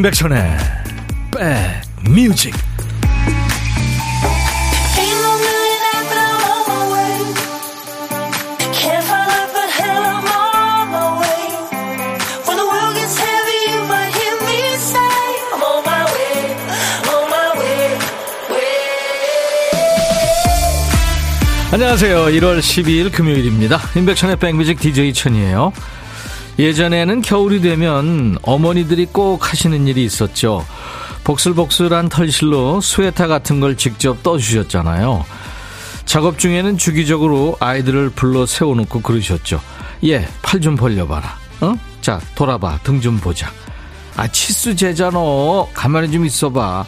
임백천의 백뮤직. 안녕하세요. 1월 12일 금요일입니다. 임백천의 백뮤직 DJ 천이에요 예전에는 겨울이 되면 어머니들이 꼭 하시는 일이 있었죠. 복슬복슬한 털실로 스웨터 같은 걸 직접 떠주셨잖아요. 작업 중에는 주기적으로 아이들을 불러 세워놓고 그러셨죠. 예, 팔 좀 벌려봐라. 어? 자, 돌아봐. 등 좀 보자. 아, 치수 제잖아. 가만히 좀 있어봐.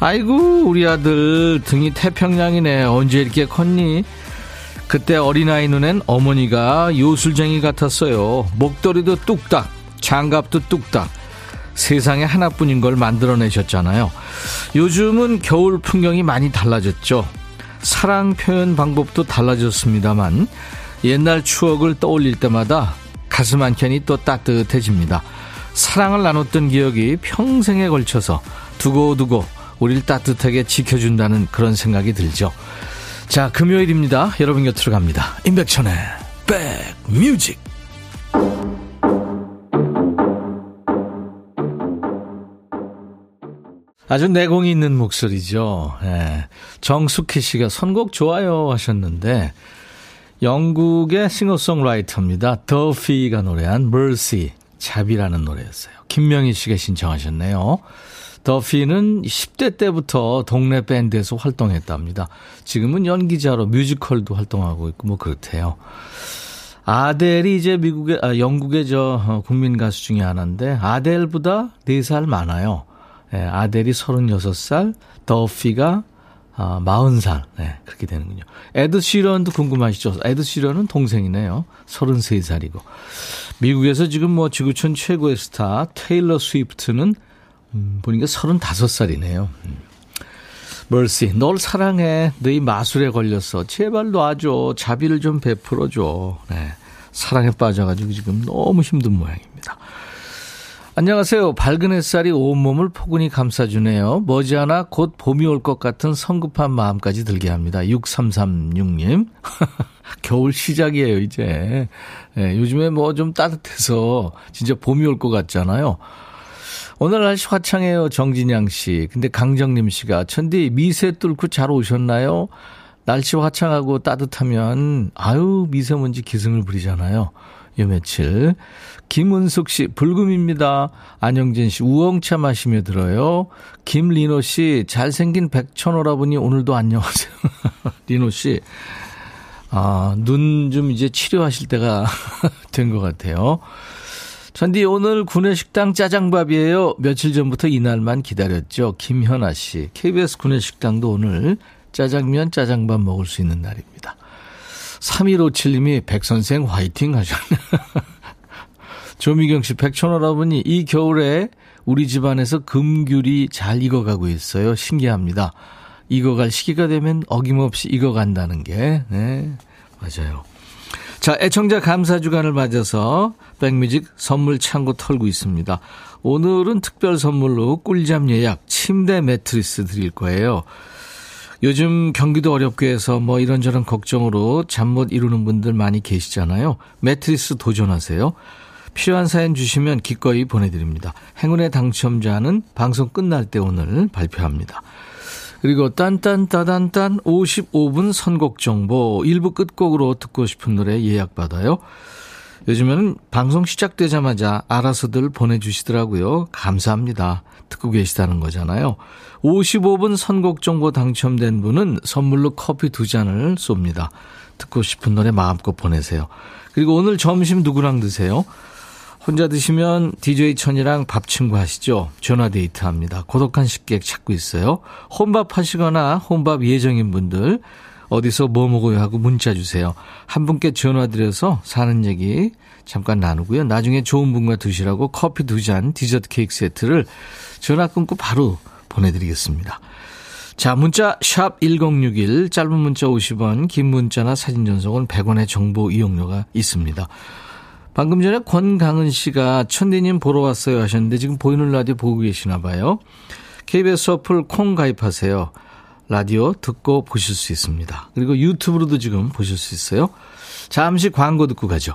아이고, 우리 아들 등이 태평양이네. 언제 이렇게 컸니? 그때 어린아이 눈엔 어머니가 요술쟁이 같았어요. 목도리도 뚝딱, 장갑도 뚝딱. 세상에 하나뿐인 걸 만들어내셨잖아요. 요즘은 겨울 풍경이 많이 달라졌죠. 사랑 표현 방법도 달라졌습니다만 옛날 추억을 떠올릴 때마다 가슴 한켠이 또 따뜻해집니다. 사랑을 나눴던 기억이 평생에 걸쳐서 두고두고 우리를 따뜻하게 지켜준다는 그런 생각이 들죠. 자, 금요일입니다. 여러분 곁으로 갑니다. 임백천의 백뮤직. 아주 내공이 있는 목소리죠. 예. 정숙희 씨가 선곡 좋아요 하셨는데, 영국의 싱어송라이터입니다. 더피가 노래한 Mercy, 잡이라는 노래였어요. 김명희 씨가 신청하셨네요. 더피는 10대 때부터 동네 밴드에서 활동했답니다. 지금은 연기자로 뮤지컬도 활동하고 있고 뭐 그렇대요. 아델이 이제 미국의 아, 영국의 저 어, 국민 가수 중에 하나인데 아델보다 4살 많아요. 예, 아델이 36살, 더피가 아, 40살. 네, 그렇게 되는군요. 에드 시런도 궁금하시죠? 에드 시런은 동생이네요. 33살이고. 미국에서 지금 뭐 지구촌 최고의 스타 테일러 스위프트는 음, 보니까 35살이네요. 음. 멀시, 널 사랑해. 너희 마술에 걸렸어. 제발 놔줘. 자비를 좀 베풀어줘. 네. 사랑에 빠져가지고 지금 너무 힘든 모양입니다. 안녕하세요. 밝은 햇살이 온몸을 포근히 감싸주네요. 머지않아 곧 봄이 올 것 같은 성급한 마음까지 들게 합니다. 6336님. 겨울 시작이에요, 이제. 네, 요즘에 뭐 좀 따뜻해서 진짜 봄이 올 것 같잖아요. 오늘 날씨 화창해요, 정진양 씨. 근데 강정림 씨가, 천디, 미세 뚫고 잘 오셨나요? 날씨 화창하고 따뜻하면, 아유, 미세먼지 기승을 부리잖아요. 요 며칠. 김은숙 씨, 불금입니다. 안영진 씨, 우엉차 마시며 들어요. 김리노 씨, 잘생긴 백천오라버니 오늘도 안녕하세요. 리노 씨, 아, 눈 좀 이제 치료하실 때가 된 것 같아요. 전디 오늘 구내식당 짜장밥이에요. 며칠 전부터 이날만 기다렸죠. 김현아 씨. KBS 구내식당도 오늘 짜장면 짜장밥 먹을 수 있는 날입니다. 3157님이 백선생 화이팅 하셨네. 조미경 씨, 백천할아버니, 이 겨울에 우리 집안에서 금귤이 잘 익어가고 있어요. 신기합니다. 익어갈 시기가 되면 어김없이 익어간다는 게, 네, 맞아요. 자, 애청자 감사 주간을 맞아서 백뮤직 선물 창고 털고 있습니다. 오늘은 특별 선물로 꿀잠 예약 침대 매트리스 드릴 거예요. 요즘 경기도 어렵게 해서 뭐 이런저런 걱정으로 잠 못 이루는 분들 많이 계시잖아요. 매트리스 도전하세요. 필요한 사연 주시면 기꺼이 보내드립니다. 행운의 당첨자는 방송 끝날 때 오늘 발표합니다. 그리고 딴딴따단딴 55분 선곡 정보 1부 끝곡으로 듣고 싶은 노래 예약받아요. 요즘에는 방송 시작되자마자 알아서들 보내주시더라고요. 감사합니다. 듣고 계시다는 거잖아요. 55분 선곡 정보 당첨된 분은 선물로 커피 두 잔을 쏩니다. 듣고 싶은 노래 마음껏 보내세요. 그리고 오늘 점심 누구랑 드세요? 혼자 드시면 DJ 천이랑 밥 친구 하시죠? 전화 데이트 합니다. 고독한 식객 찾고 있어요. 혼밥 하시거나 혼밥 예정인 분들 어디서 뭐 먹어요 하고 문자 주세요. 한 분께 전화 드려서 사는 얘기 잠깐 나누고요. 나중에 좋은 분과 드시라고 커피 두 잔, 디저트 케이크 세트를 전화 끊고 바로 보내드리겠습니다. 자, 문자 샵 1061, 짧은 문자 50원, 긴 문자나 사진 전송은 100원의 정보 이용료가 있습니다. 방금 전에 권강은 씨가 천디님 보러 왔어요 하셨는데 지금 보이는 라디오 보고 계시나 봐요. KBS 어플 콩 가입하세요. 라디오 듣고 보실 수 있습니다. 그리고 유튜브로도 지금 보실 수 있어요. 잠시 광고 듣고 가죠.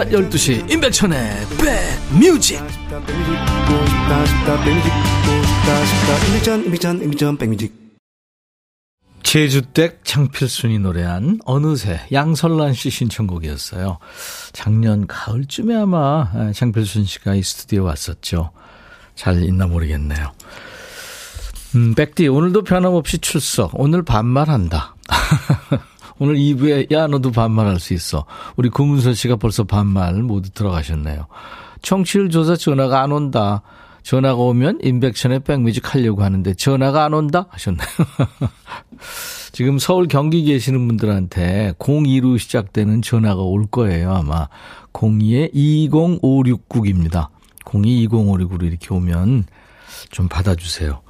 낮 12시 임백천의 백뮤직 제주댁 장필순이 노래한 어느새 양설란 씨 신청곡이었어요. 작년 가을쯤에 아마 장필순 씨가 이 스튜디오 왔었죠. 잘 있나 모르겠네요. 음, 백디 오늘도 변함없이 출석. 오늘 반말한다. 오늘 2부에 야 너도 반말할 수 있어. 우리 구문선 씨가 벌써 반말 모두 들어가셨네요. 청취율 조사 전화가 안 온다. 전화가 오면 인백션의 백뮤직 하려고 하는데 전화가 안 온다 하셨네요. 지금 서울 경기 계시는 분들한테 02로 시작되는 전화가 올 거예요 아마 02에 20569입니다. 022056으로 이렇게 오면 좀 받아주세요.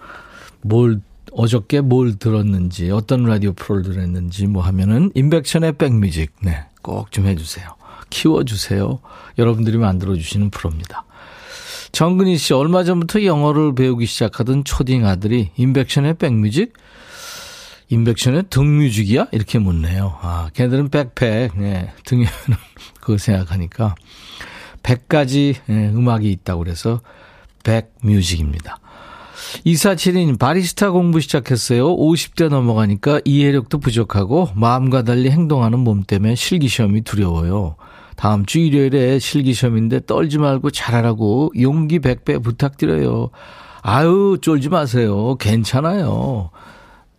뭘 어저께 뭘 들었는지, 어떤 라디오 프로를 들었는지 뭐 하면은 인백션의 백뮤직, 네, 꼭 좀 해주세요. 키워주세요. 여러분들이 만들어주시는 프로입니다. 정근희 씨, 얼마 전부터 영어를 배우기 시작하던 초딩 아들이 인백션의 백뮤직? 인백션의 등뮤직이야? 이렇게 묻네요. 아, 걔들은 백팩, 네, 등에는 그거 생각하니까. 100가지 네, 음악이 있다고 그래서 백뮤직입니다. 이사칠인 바리스타 공부 시작했어요. 50대 넘어가니까 이해력도 부족하고 마음과 달리 행동하는 몸 때문에 실기시험이 두려워요. 다음 주 일요일에 실기시험인데 떨지 말고 잘하라고 용기 100배 부탁드려요. 아유, 쫄지 마세요. 괜찮아요.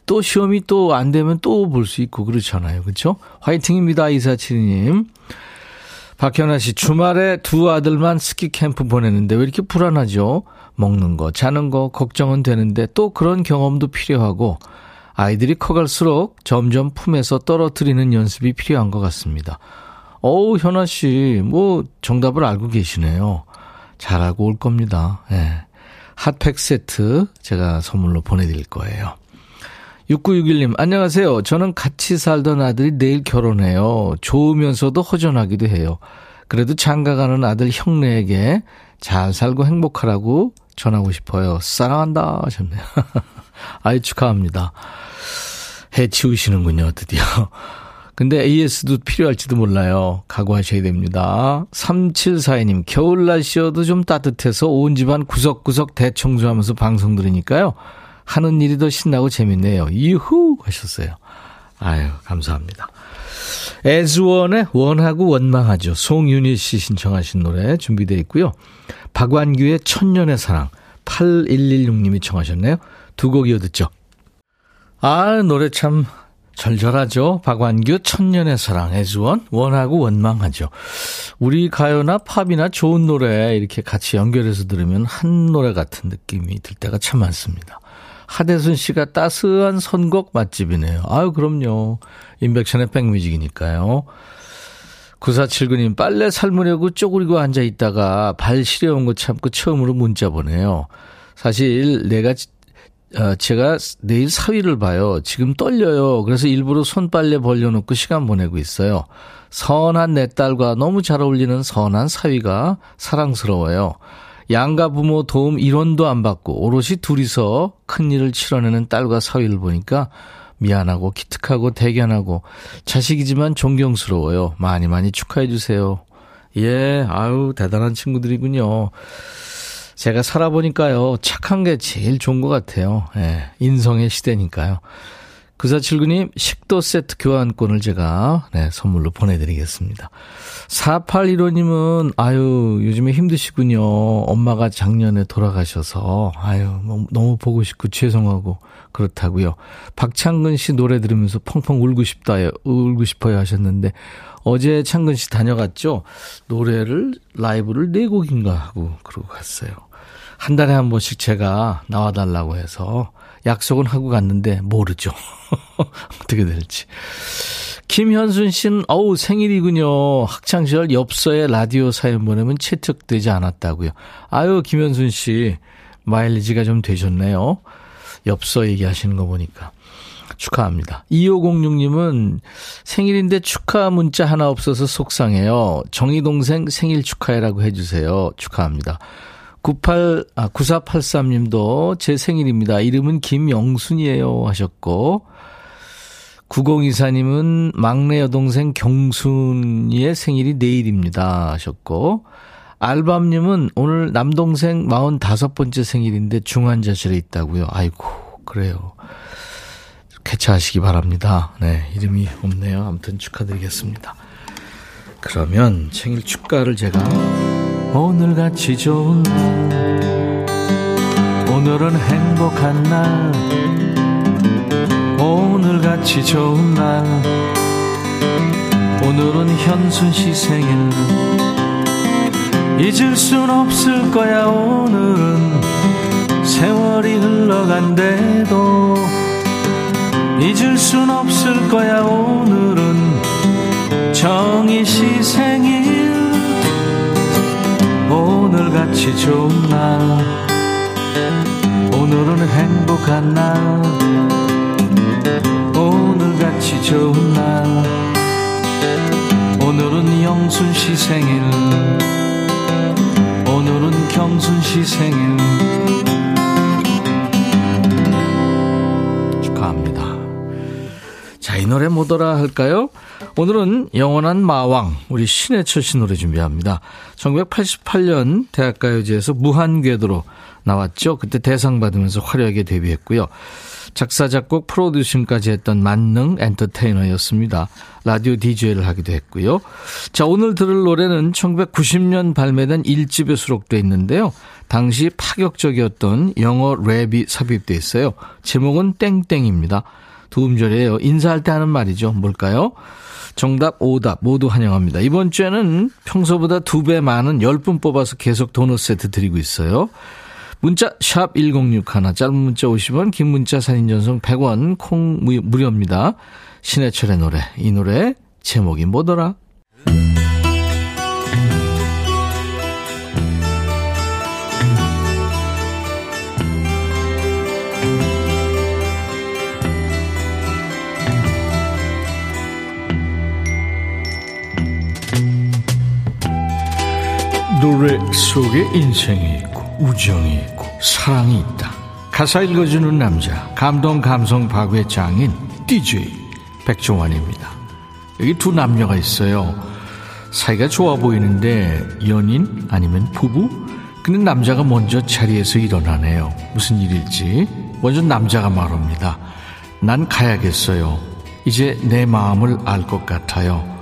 또 시험이 또 안 되면 또 볼 수 있고 그렇잖아요. 그렇죠? 화이팅입니다. 이사칠님. 박현아 씨, 주말에 두 아들만 스키 캠프 보냈는데 왜 이렇게 불안하죠? 먹는 거, 자는 거 걱정은 되는데 또 그런 경험도 필요하고 아이들이 커갈수록 점점 품에서 떨어뜨리는 연습이 필요한 것 같습니다. 어우, 현아 씨, 뭐 정답을 알고 계시네요. 잘하고 올 겁니다. 예. 네. 핫팩 세트 제가 선물로 보내드릴 거예요. 6961님, 안녕하세요. 저는 같이 살던 아들이 내일 결혼해요. 좋으면서도 허전하기도 해요. 그래도 장가가는 아들 형네에게 잘 살고 행복하라고 전하고 싶어요. 사랑한다 하셨네요. 아이 축하합니다. 해 치우시는군요, 드디어. 근데 AS도 필요할지도 몰라요. 각오하셔야 됩니다. 3742님, 겨울 날씨여도 좀 따뜻해서 온 집안 구석구석 대청소하면서 방송 들으니까요. 하는 일이 더 신나고 재밌네요. 이후! 하셨어요. 아유, 감사합니다. 에즈원의 원하고 원망하죠. 송윤희 씨 신청하신 노래 준비되어 있고요. 박완규의 천년의 사랑 8116님이 청하셨네요. 두 곡 이어 듣죠. 아, 노래 참 절절하죠. 박완규 천년의 사랑 에즈원 원하고 원망하죠. 우리 가요나 팝이나 좋은 노래 이렇게 같이 연결해서 들으면 한 노래 같은 느낌이 들 때가 참 많습니다. 하대순 씨가 따스한 선곡 맛집이네요. 아유, 그럼요. 인백션의 백뮤직이니까요. 9479님, 빨래 삶으려고 쪼그리고 앉아 있다가 발 시려운 거 참고 처음으로 문자 보내요. 사실 내가, 어, 제가 내일 사위를 봐요. 지금 떨려요. 그래서 일부러 손빨래 벌려놓고 시간 보내고 있어요. 선한 내 딸과 너무 잘 어울리는 선한 사위가 사랑스러워요. 양가 부모 도움 1원도 안 받고 오롯이 둘이서 큰일을 치러내는 딸과 사위를 보니까 미안하고 기특하고 대견하고 자식이지만 존경스러워요. 많이 많이 축하해 주세요. 예, 아유 대단한 친구들이군요. 제가 살아보니까요 착한 게 제일 좋은 것 같아요. 예, 인성의 시대니까요. 9479님, 식도 세트 교환권을 제가, 네, 선물로 보내드리겠습니다. 4815님은, 아유, 요즘에 힘드시군요. 엄마가 작년에 돌아가셔서, 아유, 너무 보고 싶고 죄송하고, 그렇다고요. 박창근 씨 노래 들으면서 펑펑 울고 싶다, 울고 싶어요 하셨는데, 어제 창근 씨 다녀갔죠? 노래를, 라이브를 네 곡인가 하고, 그러고 갔어요. 한 달에 한 번씩 제가 나와달라고 해서, 약속은 하고 갔는데 모르죠. 어떻게 될지. 김현순 씨는 어우 생일이군요. 학창 시절 엽서에 라디오 사연 보내면 채택되지 않았다고요. 아유 김현순 씨 마일리지가 좀 되셨네요. 엽서 얘기하시는 거 보니까. 축하합니다. 2506님은 생일인데 축하 문자 하나 없어서 속상해요. 정희 동생 생일 축하해라고 해주세요. 축하합니다. 98, 아, 9483님도 제 생일입니다. 이름은 김영순이에요. 하셨고, 9024님은 막내 여동생 경순이의 생일이 내일입니다. 하셨고, 알밤님은 오늘 남동생 45번째 생일인데 중환자실에 있다고요. 아이고, 그래요. 개차하시기 바랍니다. 네, 이름이 없네요. 아무튼 축하드리겠습니다. 그러면 생일 축가를 제가 오늘같이 좋은 날. 오늘은 행복한 날. 오늘같이 좋은 날. 오늘은 현순 씨 생일. 잊을 순 없을 거야 오늘은. 세월이 흘러간대도 잊을 순 없을 거야 오늘은. 정희 씨 생일 오늘같이 좋은 날. 오늘은 행복한 날. 오늘같이 좋은 날. 오늘은 영순 씨 생일. 오늘은 경순 씨 생일. 축하합니다 자 이 노래 뭐더라 할까요? 오늘은 영원한 마왕, 우리 신해철 씨 노래 준비합니다. 1988년 대학가요제에서 무한궤도로 나왔죠. 그때 대상 받으면서 화려하게 데뷔했고요. 작사, 작곡, 프로듀싱까지 했던 만능 엔터테이너였습니다. 라디오 DJ를 하기도 했고요. 자, 오늘 들을 노래는 1990년 발매된 1집에 수록되어 있는데요. 당시 파격적이었던 영어 랩이 삽입되어 있어요. 제목은 땡땡입니다. 두 음절이에요. 인사할 때 하는 말이죠. 뭘까요? 정답, 오답 모두 환영합니다. 이번 주에는 평소보다 두 배 많은 10분 뽑아서 계속 도넛 세트 드리고 있어요. 문자 샵 1061, 짧은 문자 50원, 긴 문자 사진 전송 100원, 콩 무료입니다. 신해철의 노래, 이 노래 제목이 뭐더라? 노래 속에 인생이 있고 우정이 있고 사랑이 있다. 가사 읽어주는 남자 감동 감성 파괴 장인 DJ 백종원입니다. 여기 두 남녀가 있어요. 사이가 좋아 보이는데 연인 아니면 부부? 근데 남자가 먼저 자리에서 일어나네요. 무슨 일일지 먼저 남자가 말합니다. 난 가야겠어요. 이제 내 마음을 알 것 같아요.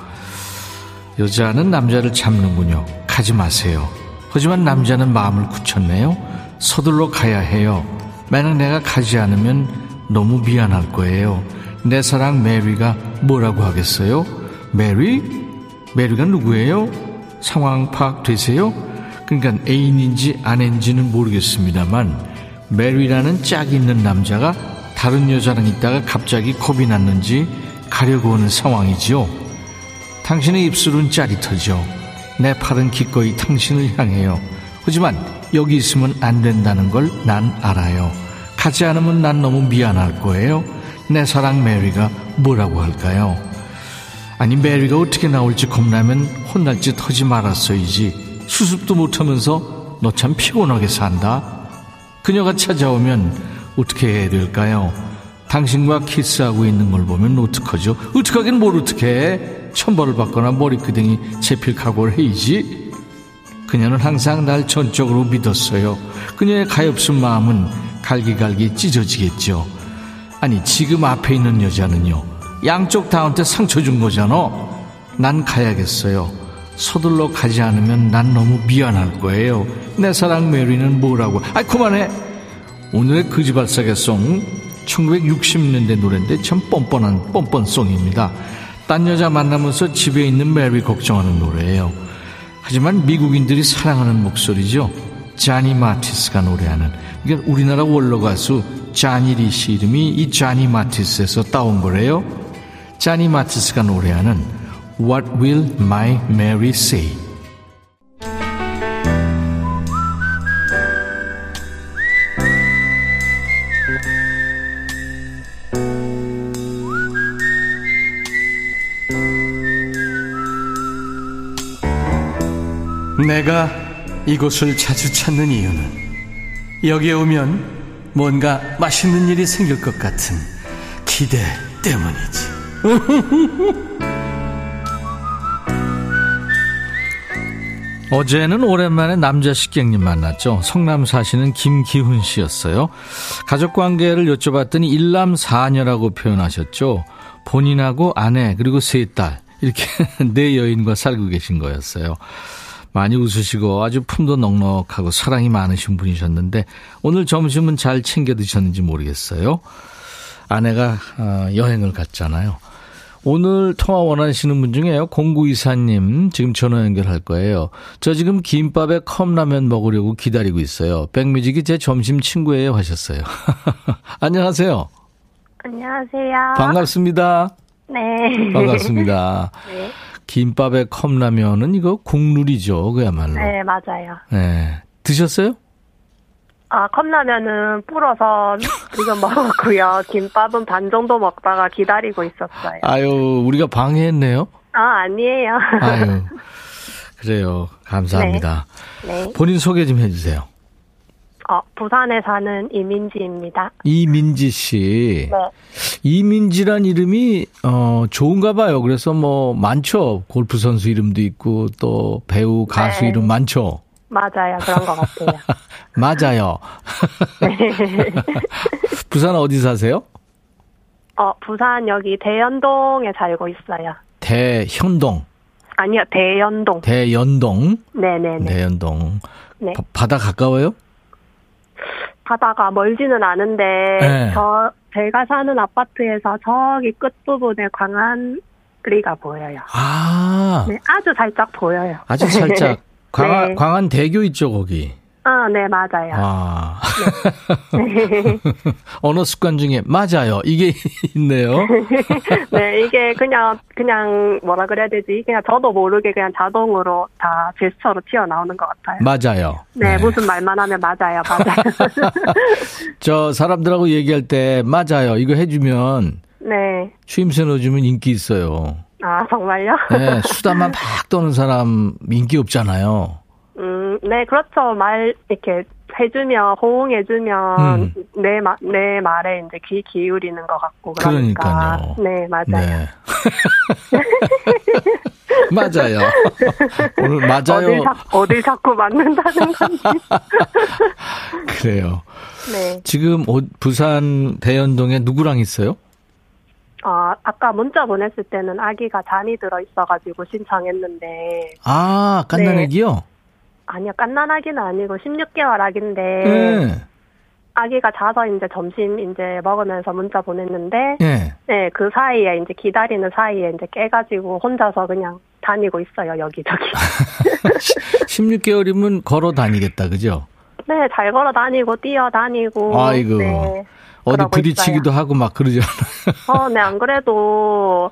여자는 남자를 잡는군요. 가지 마세요. 하지만 남자는 마음을 굳혔네요. 서둘러 가야 해요. 만약 내가 가지 않으면 너무 미안할 거예요. 내 사랑 메리가 뭐라고 하겠어요? 메리? 메리가 누구예요? 상황 파악되세요? 그러니까 애인인지 아내인지는 모르겠습니다만 메리라는 짝이 있는 남자가 다른 여자랑 있다가 갑자기 겁이 났는지 가려고 하는 상황이지요. 당신의 입술은 짜릿하죠. 내 팔은 기꺼이 당신을 향해요. 하지만 여기 있으면 안 된다는 걸 난 알아요. 가지 않으면 난 너무 미안할 거예요. 내 사랑 메리가 뭐라고 할까요? 아니 메리가 어떻게 나올지 겁나면 혼날 짓 하지 말았어야지. 수습도 못하면서 너 참 피곤하게 산다. 그녀가 찾아오면 어떻게 해야 될까요? 당신과 키스하고 있는 걸 보면 어떡하죠? 어떡하긴 뭘 어떡해? 천벌을 받거나 머리끄댕이 재필 각오를 해야지. 그녀는 항상 날 전적으로 믿었어요. 그녀의 가엾은 마음은 갈기갈기 찢어지겠죠. 아니 지금 앞에 있는 여자는요. 양쪽 다한테 상처 준 거잖아. 난 가야겠어요. 서둘러 가지 않으면 난 너무 미안할 거예요. 내 사랑 메리는 뭐라고. 아 그만해. 오늘의 그지발싸개 song 1960년대 노래인데 참 뻔뻔한 뻔뻔 song입니다 딴 여자 만나면서 집에 있는 메리 걱정하는 노래예요 하지만 미국인들이 사랑하는 목소리죠 자니 마티스가 노래하는 이게 우리나라 원로 가수 자니 리 씨 이름이 이 자니 마티스에서 따온 거래요. 자니 마티스가 노래하는 What Will My Mary Say? 내가 이곳을 자주 찾는 이유는 여기에 오면 뭔가 맛있는 일이 생길 것 같은 기대 때문이지. 어제는 오랜만에 남자 식객님 만났죠. 성남 사시는 김기훈 씨였어요. 가족 관계를 여쭤봤더니 일남 사녀라고 표현하셨죠. 본인하고 아내 그리고 세 딸 이렇게 네 여인과 살고 계신 거였어요. 많이 웃으시고 아주 품도 넉넉하고 사랑이 많으신 분이셨는데 오늘 점심은 잘 챙겨 드셨는지 모르겠어요. 아내가 어, 여행을 갔잖아요. 오늘 통화 원하시는 분 중에요. 공구이사님 지금 전화 연결할 거예요. 저 지금 김밥에 컵라면 먹으려고 기다리고 있어요. 백뮤직이 제 점심 친구예요 하셨어요. 안녕하세요. 안녕하세요. 반갑습니다. 네. 반갑습니다. 네. 김밥에 컵라면은 이거 국룰이죠. 그야말로. 네, 맞아요. 네. 드셨어요? 아, 컵라면은 불어서 지금 먹었고요. 김밥은 반 정도 먹다가 기다리고 있었어요. 아유, 우리가 방해했네요. 아, 아니에요. 아유. 그래요. 감사합니다. 네. 본인 소개 좀 해주세요. 어, 부산에 사는 이민지입니다. 이민지 씨. 네. 이민지란 이름이 어 좋은가 봐요. 그래서 뭐 많죠. 골프 선수 이름도 있고 또 배우 가수 네. 이름 많죠. 맞아요. 그런 것 같아요. 맞아요. 네. 부산 어디 사세요? 어, 부산 여기 대연동에 살고 있어요. 대현동, 아니요, 대연동. 대연동, 네네네. 대연동. 네. 바- 바다 가까워요? 바다가 멀지는 않은데, 네. 저, 제가 사는 아파트에서 저기 끝부분에 광안리가 보여요. 아, 네, 아주 살짝 보여요. 아주 살짝. 광안, 네. 광안 대교 있죠, 거기. 아, 네, 맞아요. 아. 언어 습관 중에 맞아요. 이게 있네요. 네, 이게 그냥, 그냥, 뭐라 그래야 되지? 그냥 저도 모르게 그냥 자동으로 다 제스처로 튀어나오는 것 같아요. 맞아요. 네, 무슨 말만 하면 맞아요, 맞아요. 저 사람들하고 얘기할 때 맞아요. 이거 해주면 네. 추임새 넣어주면 인기 있어요. 아, 정말요? 네, 수다만 막 떠는 사람 인기 없잖아요. 음, 네, 그렇죠. 말, 이렇게 해주면, 호응해주면, 음. 내, 마, 내 말에 이제 귀 기울이는 것 같고, 그러니까. 그러니까요. 네, 맞아요. 네. 맞아요. 오늘 맞아요. 어딜, 자, 자꾸 맞는다는 건지. 그래요. 네. 지금 어- 부산 대연동에 누구랑 있어요? 아, 아까 문자 보냈을 때는 아기가 잔이 들어 있어가지고 신청했는데, 아, 깐난애기요? 아니요, 깐난아기는 아니고 16개월 아기인데, 네. 아기가 자서 이제 점심 이제 먹으면서 문자 보냈는데, 네. 네, 그 사이에 이제 기다리는 사이에 이제 깨가지고 혼자서 그냥 다니고 있어요, 여기저기. 16개월이면 걸어 다니겠다, 그죠? 네, 잘 걸어 다니고, 뛰어 다니고. 아이고. 네. 어디 부딪히기도 하고 막 그러잖아. 어, 네, 안 그래도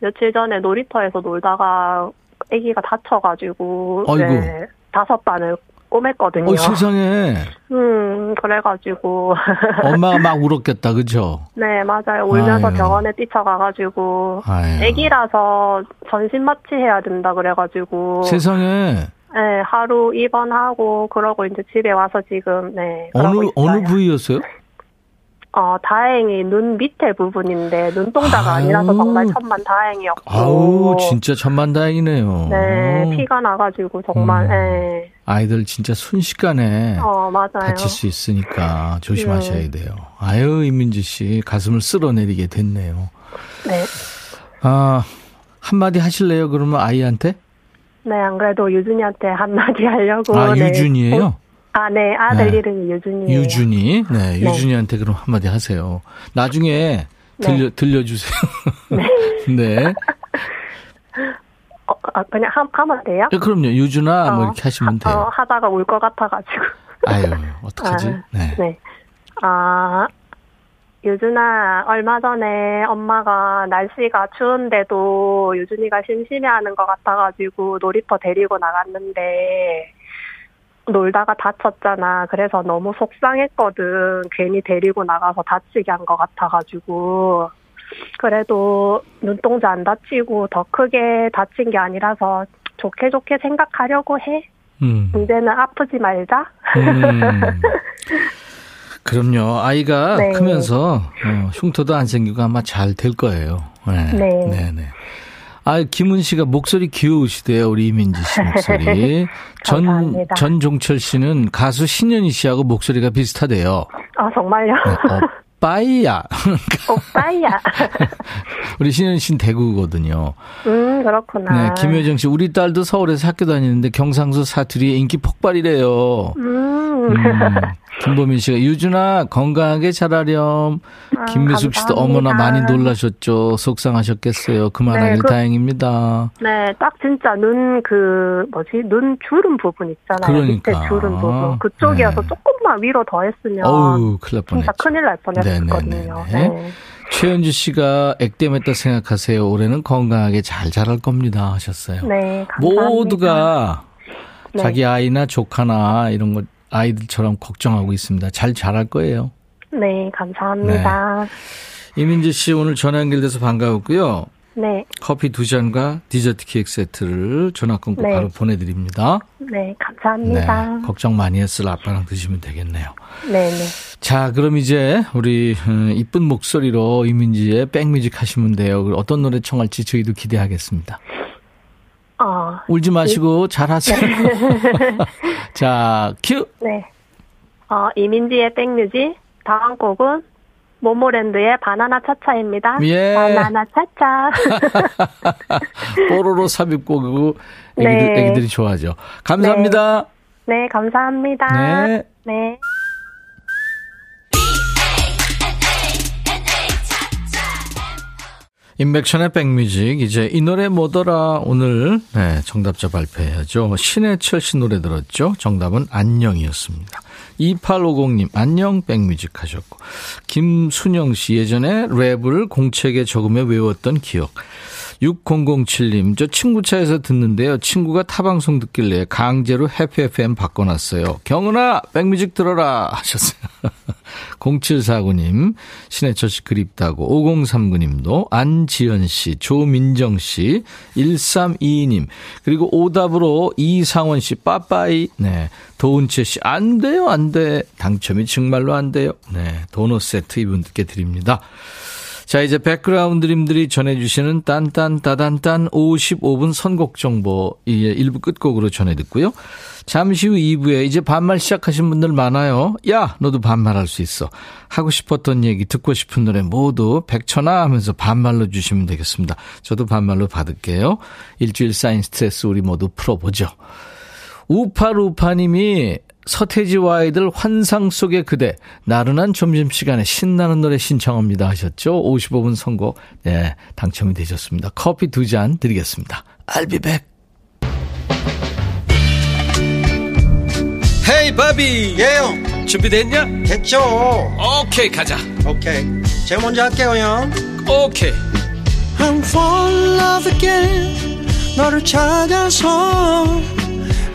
며칠 전에 놀이터에서 놀다가 아기가 다쳐가지고, 아이고. 네, 다섯 반을 꼬맸거든요. 어, 세상에. 음, 그래가지고. 엄마가 막 울었겠다, 그죠? 네, 맞아요. 울면서 아유. 병원에 뛰쳐가가지고. 아유. 아기라서 전신 마취해야 된다 그래가지고. 세상에. 네, 하루 입원하고, 그러고 이제 집에 와서 지금, 네. 어느. 어느 부위였어요? 어, 다행히 눈 밑에 부분인데, 눈동자가 아유. 아니라서 정말 천만 다행이었고. 아우, 진짜 천만 다행이네요. 네, 피가 나가지고 정말, 음. 예. 아이들 진짜 순식간에 어, 맞아요. 다칠 수 있으니까 조심하셔야 네. 돼요. 아유, 이민지 씨, 가슴을 쓸어내리게 됐네요. 네. 아, 한마디 하실래요? 그러면 아이한테? 네, 안 그래도 유준이한테 한마디 하려고. 아, 네. 유준이에요? 아, 네. 아들 네. 이름이 유준이에요. 유준이. 네, 유준이한테 그럼 한마디 하세요. 나중에 들려, 들려주세요. 네. 어, 아, 그냥 하, 하면 돼요? 네, 그럼요. 유준아, 뭐 어, 이렇게 하시면 하, 돼요. 어, 하다가 울 것 같아가지고. 아유, 어떡하지? 아, 네. 네. 아, 유준아, 얼마 전에 엄마가 날씨가 추운데도 유준이가 심심해하는 것 같아가지고 놀이터 데리고 나갔는데 놀다가 다쳤잖아. 그래서 너무 속상했거든. 괜히 데리고 나가서 다치게 한 것 같아가지고. 그래도 눈동자 안 다치고 더 크게 다친 게 아니라서 좋게 좋게 생각하려고 해. 음. 이제는 아프지 말자. 음. 그럼요. 아이가 네. 크면서 어, 흉터도 안 생기고 아마 잘 될 거예요. 네. 네. 네, 네. 아, 김은 씨가 목소리 귀여우시대요. 우리 이민지 씨 목소리. 전, 감사합니다. 전종철 씨는 가수 신현희 씨하고 목소리가 비슷하대요. 아, 정말요? 네, 오빠이야. 오빠야. 우리 신현희 씨는 대구거든요. 음, 그렇구나. 네, 김효정 씨. 우리 딸도 서울에서 학교 다니는데 경상도 사투리에 인기 폭발이래요. 음. 음, 김보민 씨가 유준아 건강하게 자라렴. 아, 김미숙 씨도 감사합니다. 어머나 많이 놀라셨죠. 속상하셨겠어요. 그만하길 네, 그- 다행입니다. 네, 딱 진짜 눈 그 뭐지 눈 주름 부분 있잖아요. 그러니까. 밑에 주름 부분 그쪽이어서 네. 조금만 위로 더 했으면 어우, 큰일 날 뻔했죠. 진짜 큰일 날 뻔했 거든요. 네네네. 네. 최현주 씨가 액땜했다 생각하세요. 올해는 건강하게 잘 자랄 겁니다. 하셨어요. 네, 감사합니다. 모두가 네. 자기 아이나 조카나 이런 거 아이들처럼 걱정하고 있습니다. 잘 자랄 거예요. 네, 감사합니다. 이민지 씨 오늘 전화 연결돼서 반가웠고요. 네, 커피 두 잔과 디저트 케이크 세트를 전화 끊고 네. 바로 보내드립니다. 네, 감사합니다. 네, 걱정 많이 했을 아빠랑 드시면 되겠네요. 네, 네. 자, 그럼 이제 우리 음, 이쁜 목소리로 이민지의 백뮤직 하시면 돼요. 어떤 노래 청할지 저희도 기대하겠습니다. 어, 울지 마시고 잘하세요. 자, 큐. 네. 어, 이민지의 백뮤직 다음 곡은 모모랜드의 바나나 차차입니다. 예. 바나나 차차. 뽀로로 삽입곡이고 애기들, 네. 애기들이 좋아하죠. 감사합니다. 네, 감사합니다. 네. 네. 인백션의 백뮤직 이제 이 노래 뭐더라 오늘 네, 정답자 발표해야죠. 신해철 씨 노래 들었죠. 정답은 안녕이었습니다. 2850님 안녕 백뮤직 하셨고 김순영 씨 예전에 랩을 공책에 적으며 외웠던 기억. 6007님, 저 친구 차에서 듣는데요. 친구가 타방송 듣길래 강제로 해피 FM 바꿔놨어요. 경은아, 백뮤직 들어라! 하셨어요. 0749님, 신해철 씨 그립다고, 5039님도, 안지연 씨, 조민정 씨, 1322님, 그리고 오답으로 이상원 씨, 빠빠이, 네, 도은채 씨, 안 돼요, 안 돼. 당첨이 정말로 안 돼요. 네, 도넛 세트 이분들께 드립니다. 자, 이제 백그라운드님들이 전해주시는 딴딴따단딴 55분 선곡 정보, 이제 1부 끝곡으로 전해 듣고요. 잠시 후 2부에 이제 반말 시작하신 분들 많아요. 야, 너도 반말할 수 있어. 하고 싶었던 얘기, 듣고 싶은 노래 모두 백천아 하면서 반말로 주시면 되겠습니다. 저도 반말로 받을게요. 일주일 쌓인 스트레스 우리 모두 풀어보죠. 우파루파님이 서태지와 아이들 환상 속의 그대 나른한 점심시간에 신나는 노래 신청합니다 하셨죠. 55분 선곡 네, 당첨이 되셨습니다. 커피 두 잔 드리겠습니다. I'll be back. 헤이 바비 예영 준비됐냐? 됐죠 오케이 가자 오케이 제가 먼저 할게요 형 오케이 I'm fall in love again 너를 찾아서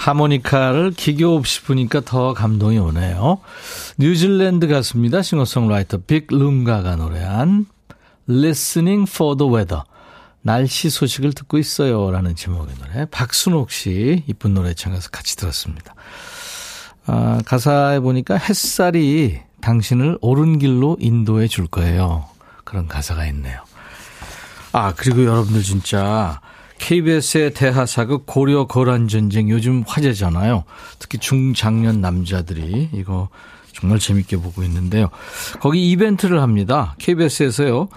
하모니카를 기교 없이 부니까 더 감동이 오네요. 뉴질랜드 가수입니다. 싱어송라이터 빅 룽가가 노래한 Listening for the Weather. 날씨 소식을 듣고 있어요. 라는 제목의 노래. 박순옥 씨 이쁜 노래 청해서 같이 들었습니다. 아, 가사에 보니까 햇살이 당신을 옳은 길로 인도해 줄 거예요. 그런 가사가 있네요. 아, 그리고 여러분들 진짜 KBS의 대하사극 고려 거란 전쟁 요즘 화제잖아요. 특히 중장년 남자들이 이거 정말 재밌게 보고 있는데요. 거기 이벤트를 합니다. KBS에서요.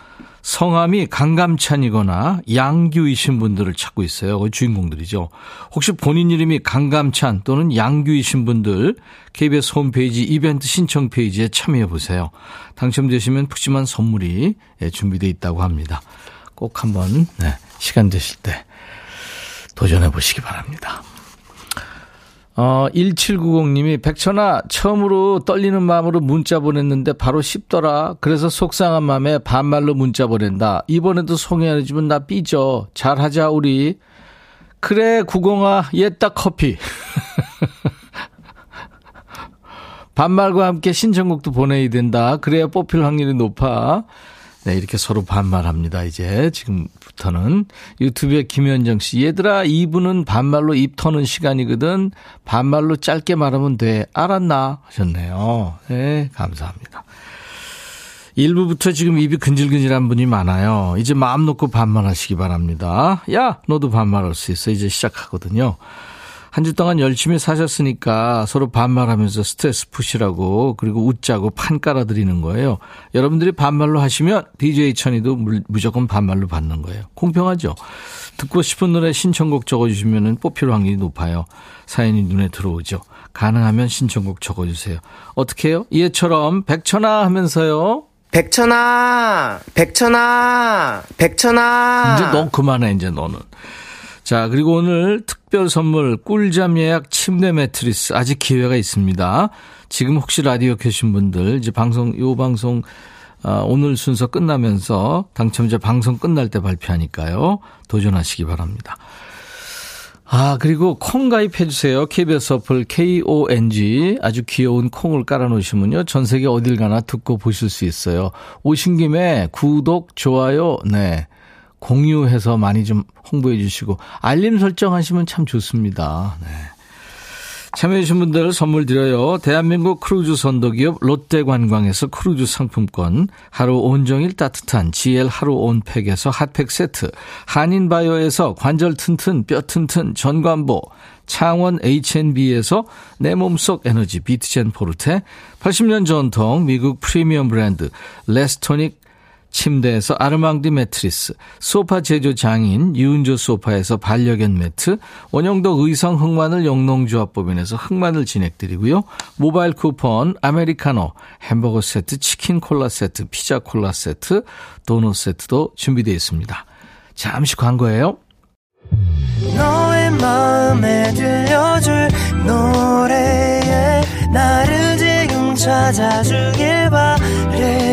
성함이 강감찬이거나 양규이신 분들을 찾고 있어요. 그 주인공들이죠. 혹시 본인 이름이 강감찬 또는 양규이신 분들 KBS 홈페이지 이벤트 신청 페이지에 참여해 보세요. 당첨되시면 푸짐한 선물이 예, 준비되어 있다고 합니다. 꼭 한번 네, 시간 되실 때 도전해 보시기 바랍니다. 어, 1790님이 백천아 처음으로 떨리는 마음으로 문자 보냈는데 바로 씹더라. 그래서 속상한 마음에 반말로 문자 보낸다. 이번에도 송해 안 해주면 나 삐져. 잘하자 우리. 그래 구공아 옛딱 커피. 반말과 함께 신청곡도 보내야 된다. 그래야 뽑힐 확률이 높아. 네, 이렇게 서로 반말합니다. 이제 지금부터는 유튜브에 김현정 씨, 얘들아, 2부는 반말로 입 터는 시간이거든. 반말로 짧게 말하면 돼. 알았나? 하셨네요. 네, 감사합니다. 1부부터 지금 입이 근질근질한 분이 많아요. 이제 마음 놓고 반말하시기 바랍니다. 야, 너도 반말할 수 있어. 이제 시작하거든요. 한 주 동안 열심히 사셨으니까 서로 반말하면서 스트레스 푸시라고 그리고 웃자고 판 깔아드리는 거예요. 여러분들이 반말로 하시면 DJ 천이도 무조건 반말로 받는 거예요. 공평하죠? 듣고 싶은 노래 신청곡 적어주시면 뽑힐 확률이 높아요. 사연이 눈에 들어오죠. 가능하면 신청곡 적어주세요. 어떻게 해요? 얘처럼 백천아 하면서요. 백천아, 백천아, 백천아. 이제 너 그만해, 이제 너는. 자, 그리고 오늘 특별 선물 꿀잠 예약 침대 매트리스 아직 기회가 있습니다. 지금 혹시 라디오 계신 분들 이제 방송 요 방송 어, 오늘 순서 끝나면서 당첨자 방송 끝날 때 발표하니까요. 도전하시기 바랍니다. 아, 그리고 콩 가입해주세요. KBS 어플 KONG. 아주 귀여운 콩을 깔아놓으시면요. 전 세계 어딜 가나 듣고 보실 수 있어요. 오신 김에 구독, 좋아요, 네. 공유해서 많이 좀 홍보해 주시고 알림 설정하시면 참 좋습니다. 네. 참여해주신 분들 선물 드려요. 대한민국 크루즈 선도기업 롯데관광에서 크루즈 상품권, 하루 온종일 따뜻한 GL 하루 온팩에서 핫팩 세트, 한인바이오에서 관절 튼튼 뼈 튼튼 전관보, 창원 H&B에서 내 몸속 에너지 비트젠 포르테, 80년 전통 미국 프리미엄 브랜드 레스토닉 침대에서 아르망디 매트리스, 소파 제조 장인 유은조 소파에서 반려견 매트, 원형덕 의성 흑마늘 영농조합법인에서 흑마늘 진행드리고요. 모바일 쿠폰, 아메리카노, 햄버거 세트, 치킨 콜라 세트, 피자 콜라 세트, 도넛 세트도 준비되어 있습니다. 잠시 광고예요. 너의 마음에 들려줄 노래에 나를 지금 찾아주길 바래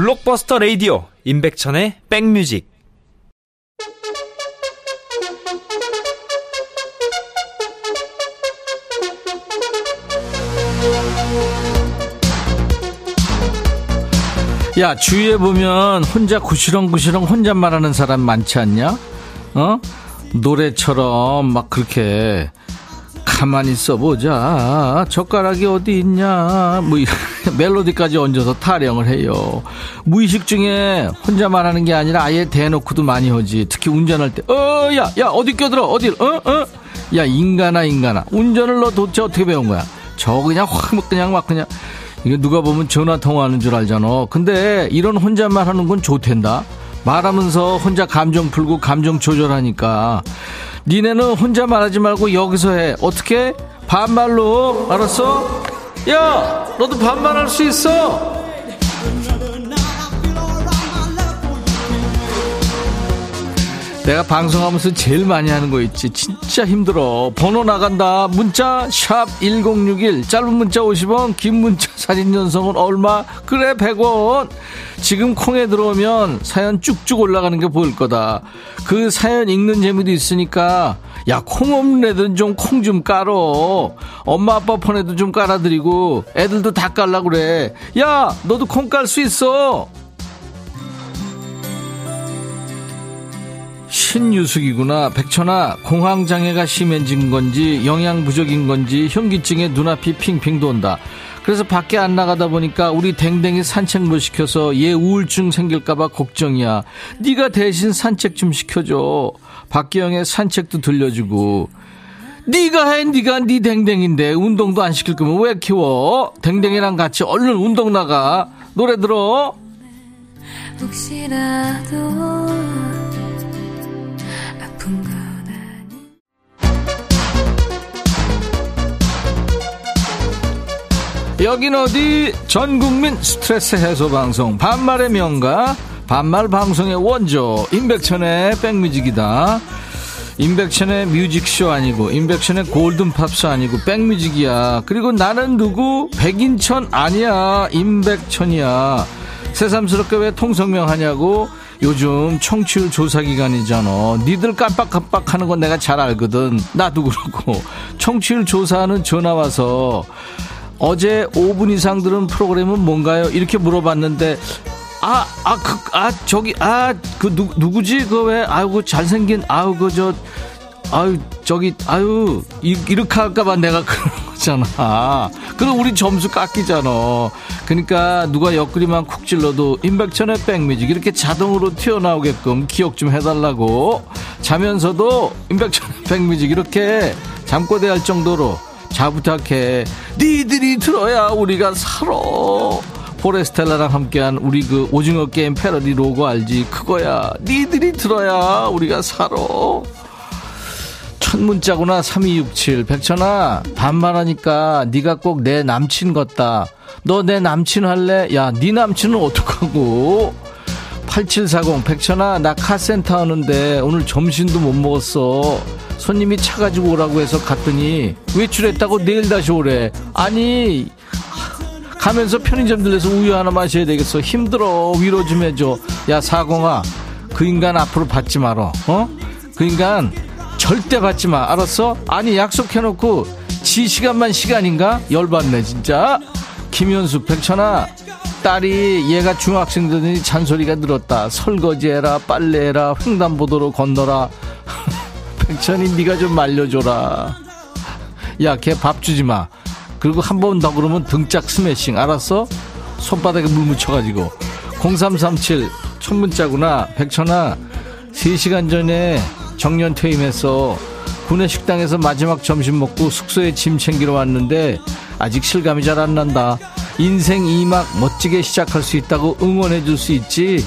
블록버스터 레이디오 임백천의 백뮤직 야 주위에 보면 혼자 구시렁구시렁 혼잣말하는 사람 많지 않냐? 어? 노래처럼 막 그렇게 가만히 있어보자. 젓가락이 어디 있냐. 뭐, 멜로디까지 얹어서 타령을 해요. 무의식 중에 혼자 말하는 게 아니라 아예 대놓고도 많이 하지. 특히 운전할 때, 어, 야, 야, 어디 껴들어, 어디, 어, 어? 야, 인간아, 인간아. 운전을 너 도대체 어떻게 배운 거야? 저 그냥 확, 그냥 막 그냥. 이거 누가 보면 전화 통화하는 줄 알잖아. 근데 이런 혼잣말 하는 건 좋댄다. 말하면서 혼자 감정 풀고 감정 조절하니까 니네는 혼자 말하지 말고 여기서 해. 어떻게? 반말로. 알았어? 야, 너도 반말할 수 있어. 내가 방송하면서 제일 많이 하는 거 있지. 진짜 힘들어. 번호 나간다. 문자 샵 1061. 짧은 문자 50원, 긴 문자 사진 전송은 얼마? 그래 100원. 지금 콩에 들어오면 사연 쭉쭉 올라가는 게 보일 거다. 그 사연 읽는 재미도 있으니까 야, 콩 없는 애들은 좀 콩 좀 깔어. 엄마 아빠 폰에도 좀 깔아드리고 애들도 다 깔라 그래. 야, 너도 콩 깔 수 있어. 신유숙이구나. 백천아, 공황장애가 심해진 건지, 영양 부족인 건지, 현기증에 눈앞이 핑핑 돈다. 그래서 밖에 안 나가다 보니까 우리 댕댕이 산책 못 시켜서 얘 우울증 생길까봐 걱정이야. 네가 대신 산책 좀 시켜줘. 박기영의 산책도 들려주고. 네가 해, 네가 네 댕댕인데 운동도 안 시킬 거면 왜 키워? 댕댕이랑 같이 얼른 운동 나가. 노래 들어. 혹시라도 여긴 어디? 전국민 스트레스 해소 방송. 반말의 명가 반말 방송의 원조. 임백천의 백뮤직이다. 임백천의 뮤직쇼 아니고 임백천의 골든팝스 아니고 백뮤직이야. 그리고 나는 누구? 백인천 아니야. 임백천이야. 새삼스럽게 왜 통성명 하냐고? 요즘 청취율 조사 기간이잖아. 니들 깜빡깜빡 하는 건 내가 잘 알거든. 나도 그렇고. 청취율 조사하는 전화 와서 어제 5분 이상 들은 프로그램은 뭔가요? 이렇게 물어봤는데 아, 아, 그, 아, 저기, 아, 그, 누, 누구지? 그 왜, 아유, 잘생긴, 아유, 그, 저, 아유, 저기, 아유, 이, 이렇게 할까봐 내가 그런 거잖아. 그럼 우리 점수 깎이잖아. 그러니까 누가 옆구리만 쿡 찔러도 임백천의 백뮤직 이렇게 자동으로 튀어나오게끔 기억 좀 해달라고. 자면서도 임백천의 백뮤직 이렇게 잠꼬대 할 정도로 자 부탁해. 니들이 들어야 우리가 살아. 포레스텔라랑 함께한 우리 그 오징어 게임 패러디 로고 알지? 그거야. 니들이 들어야 우리가 살아. 첫 문자구나 3267 백천아 반말하니까 네가 꼭 내 남친 같다. 너 내 남친 할래? 야 네 남친은 어떡하고? 8740 백천아 나 카센터 하는데 오늘 점심도 못 먹었어 손님이 차 가지고 오라고 해서 갔더니 외출했다고 내일 다시 오래. 아니 가면서 편의점 들려서 우유 하나 마셔야 되겠어. 힘들어 위로 좀 해줘. 야 사공아 그 인간 앞으로 받지 말어. 어? 그 인간 절대 받지 마. 알았어? 아니 약속해놓고 지 시간만 시간인가? 열받네 진짜. 김현숙 백천아 딸이 얘가 중학생 되더니 잔소리가 늘었다. 설거지해라 빨래해라 횡단보도로 건너라. 백천이 네가 좀 말려줘라. 야, 걔 밥 주지 마. 그리고 한 번 더 그러면 등짝 스매싱. 알았어? 손바닥에 물 묻혀가지고. 0337, 첫 문자구나. 백천아, 3시간 전에 정년 퇴임해서 군내 식당에서 마지막 점심 먹고 숙소에 짐 챙기러 왔는데 아직 실감이 잘 안 난다. 인생 2막 멋지게 시작할 수 있다고 응원해 줄 수 있지?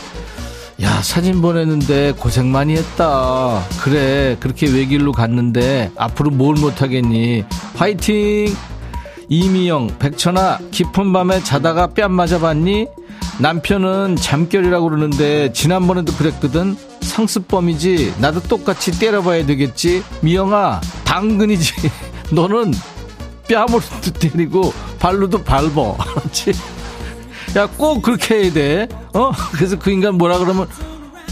야, 사진 보냈는데 고생 많이 했다. 그래, 그렇게 외길로 갔는데 앞으로 뭘 못하겠니? 화이팅! 이미영, 백천아, 깊은 밤에 자다가 뺨 맞아봤니? 남편은 잠결이라고 그러는데 지난번에도 그랬거든? 상습범이지? 나도 똑같이 때려봐야 되겠지? 미영아, 당근이지? 너는 뺨으로 때리고 발로도 밟어. 알았지? 야, 꼭 그렇게 해야 돼. 어? 그래서 그 인간 뭐라 그러면,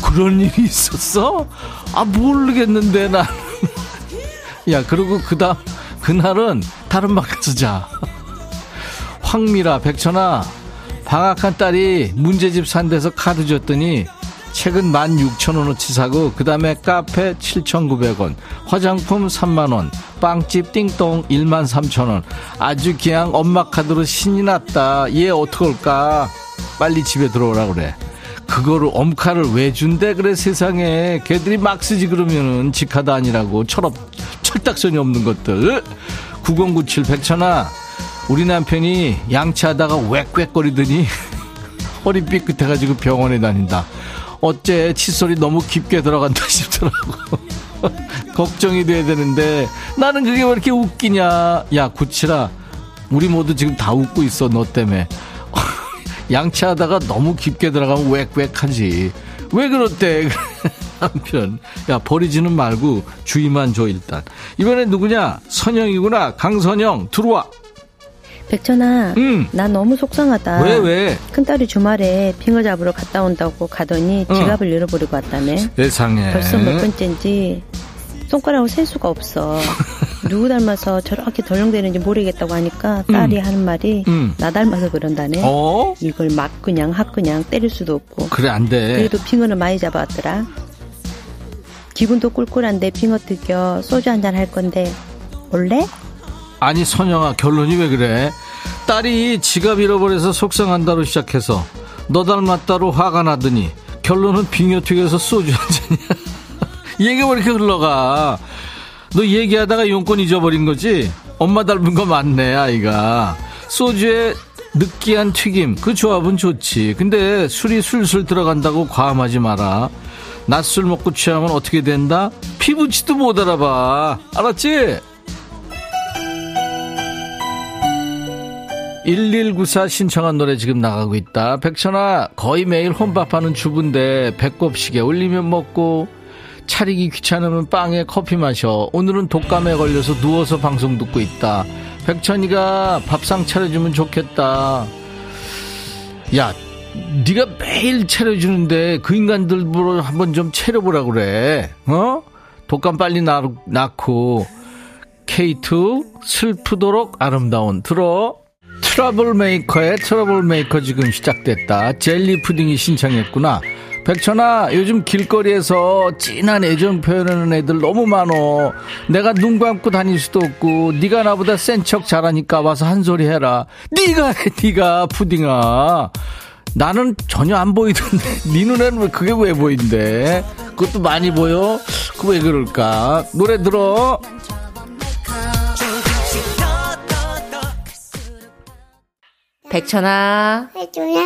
그런 일이 있었어? 아, 모르겠는데, 난. 야, 그리고 그 다음, 그날은 다른 방 가서 자. 황미라, 백천아, 방학한 딸이 문제집 산 데서 카드 줬더니 책은 16,000원어치 사고 그 다음에 카페 7,900원 화장품 3만원 빵집 띵동 13,000원. 아주 그냥 엄마 카드로 신이 났다. 얘 어떡할까? 빨리 집에 들어오라 그래. 그거를 엄카를 왜 준대? 그래 세상에. 걔들이 막 쓰지 그러면은 지카드 아니라고 철업 철딱선이 없는 것들. 9097 백천아 우리 남편이 양치하다가 웩웩거리더니 허리 삐끗해가지고 병원에 다닌다. 어째 칫솔이 너무 깊게 들어간다 싶더라고. 걱정이 돼야 되는데 나는 그게 왜 이렇게 웃기냐. 야 구치라. 우리 모두 지금 다 웃고 있어 너 때문에. 양치하다가 너무 깊게 들어가면 웩웩하지. 왜 그렇대 한편. 야 버리지는 말고 주의만 줘 일단. 이번엔 누구냐? 선영이구나. 강선영 들어와 백천아, 응. 나 너무 속상하다. 왜 왜? 큰딸이 주말에 빙어 잡으러 갔다 온다고 가더니 어. 지갑을 잃어버리고 왔다며. 세상에 벌써 몇 번째인지 손가락으로 셀 수가 없어. 누구 닮아서 저렇게 덜렁대는지 모르겠다고 하니까 딸이 하는 말이 음. 나 닮아서 그런다네. 어? 이걸 막 그냥 학 그냥 때릴 수도 없고. 그래 안 돼 그래도 빙어는 많이 잡아왔더라. 기분도 꿀꿀한데 빙어 뜯겨 소주 한 잔 할 건데 올래? 아니 선영아 결론이 왜 그래? 딸이 지갑 잃어버려서 속상한다로 시작해서 너 닮았다로 화가 나더니 결론은 빙여튀겨서 소주 한 잔이야. 얘기가 왜 이렇게 흘러가. 너 얘기하다가 용건 잊어버린 거지? 엄마 닮은 거 맞네 아이가. 소주에 느끼한 튀김 그 조합은 좋지. 근데 술이 술술 들어간다고 과음하지 마라. 낮술 먹고 취하면 어떻게 된다? 피부치도 못 알아봐. 알았지? 1194 신청한 노래 지금 나가고 있다. 백천아, 거의 매일 혼밥하는 주부인데 배꼽시계 올리면 먹고 차리기 귀찮으면 빵에 커피 마셔. 오늘은 독감에 걸려서 누워서 방송 듣고 있다. 백천이가 밥상 차려주면 좋겠다. 야, 네가 매일 차려주는데 그 인간들 보러 한번 좀 차려보라 그래. 어? 독감 빨리 나, 낳고 K2 슬프도록 아름다운 들어. 트러블 메이커의 트러블 메이커 지금 시작됐다. 젤리 푸딩이 신청했구나. 백천아, 요즘 길거리에서 진한 애정 표현하는 애들 너무 많어. 내가 눈 감고 다닐 수도 없고, 네가 나보다 센 척 잘하니까 와서 한 소리 해라. 네가 해, 네가 푸딩아. 나는 전혀 안 보이던데, 네 눈에는 왜 그게 왜 보인대? 그것도 많이 보여? 그 왜 그럴까? 노래 들어. 백천아, 해줘라.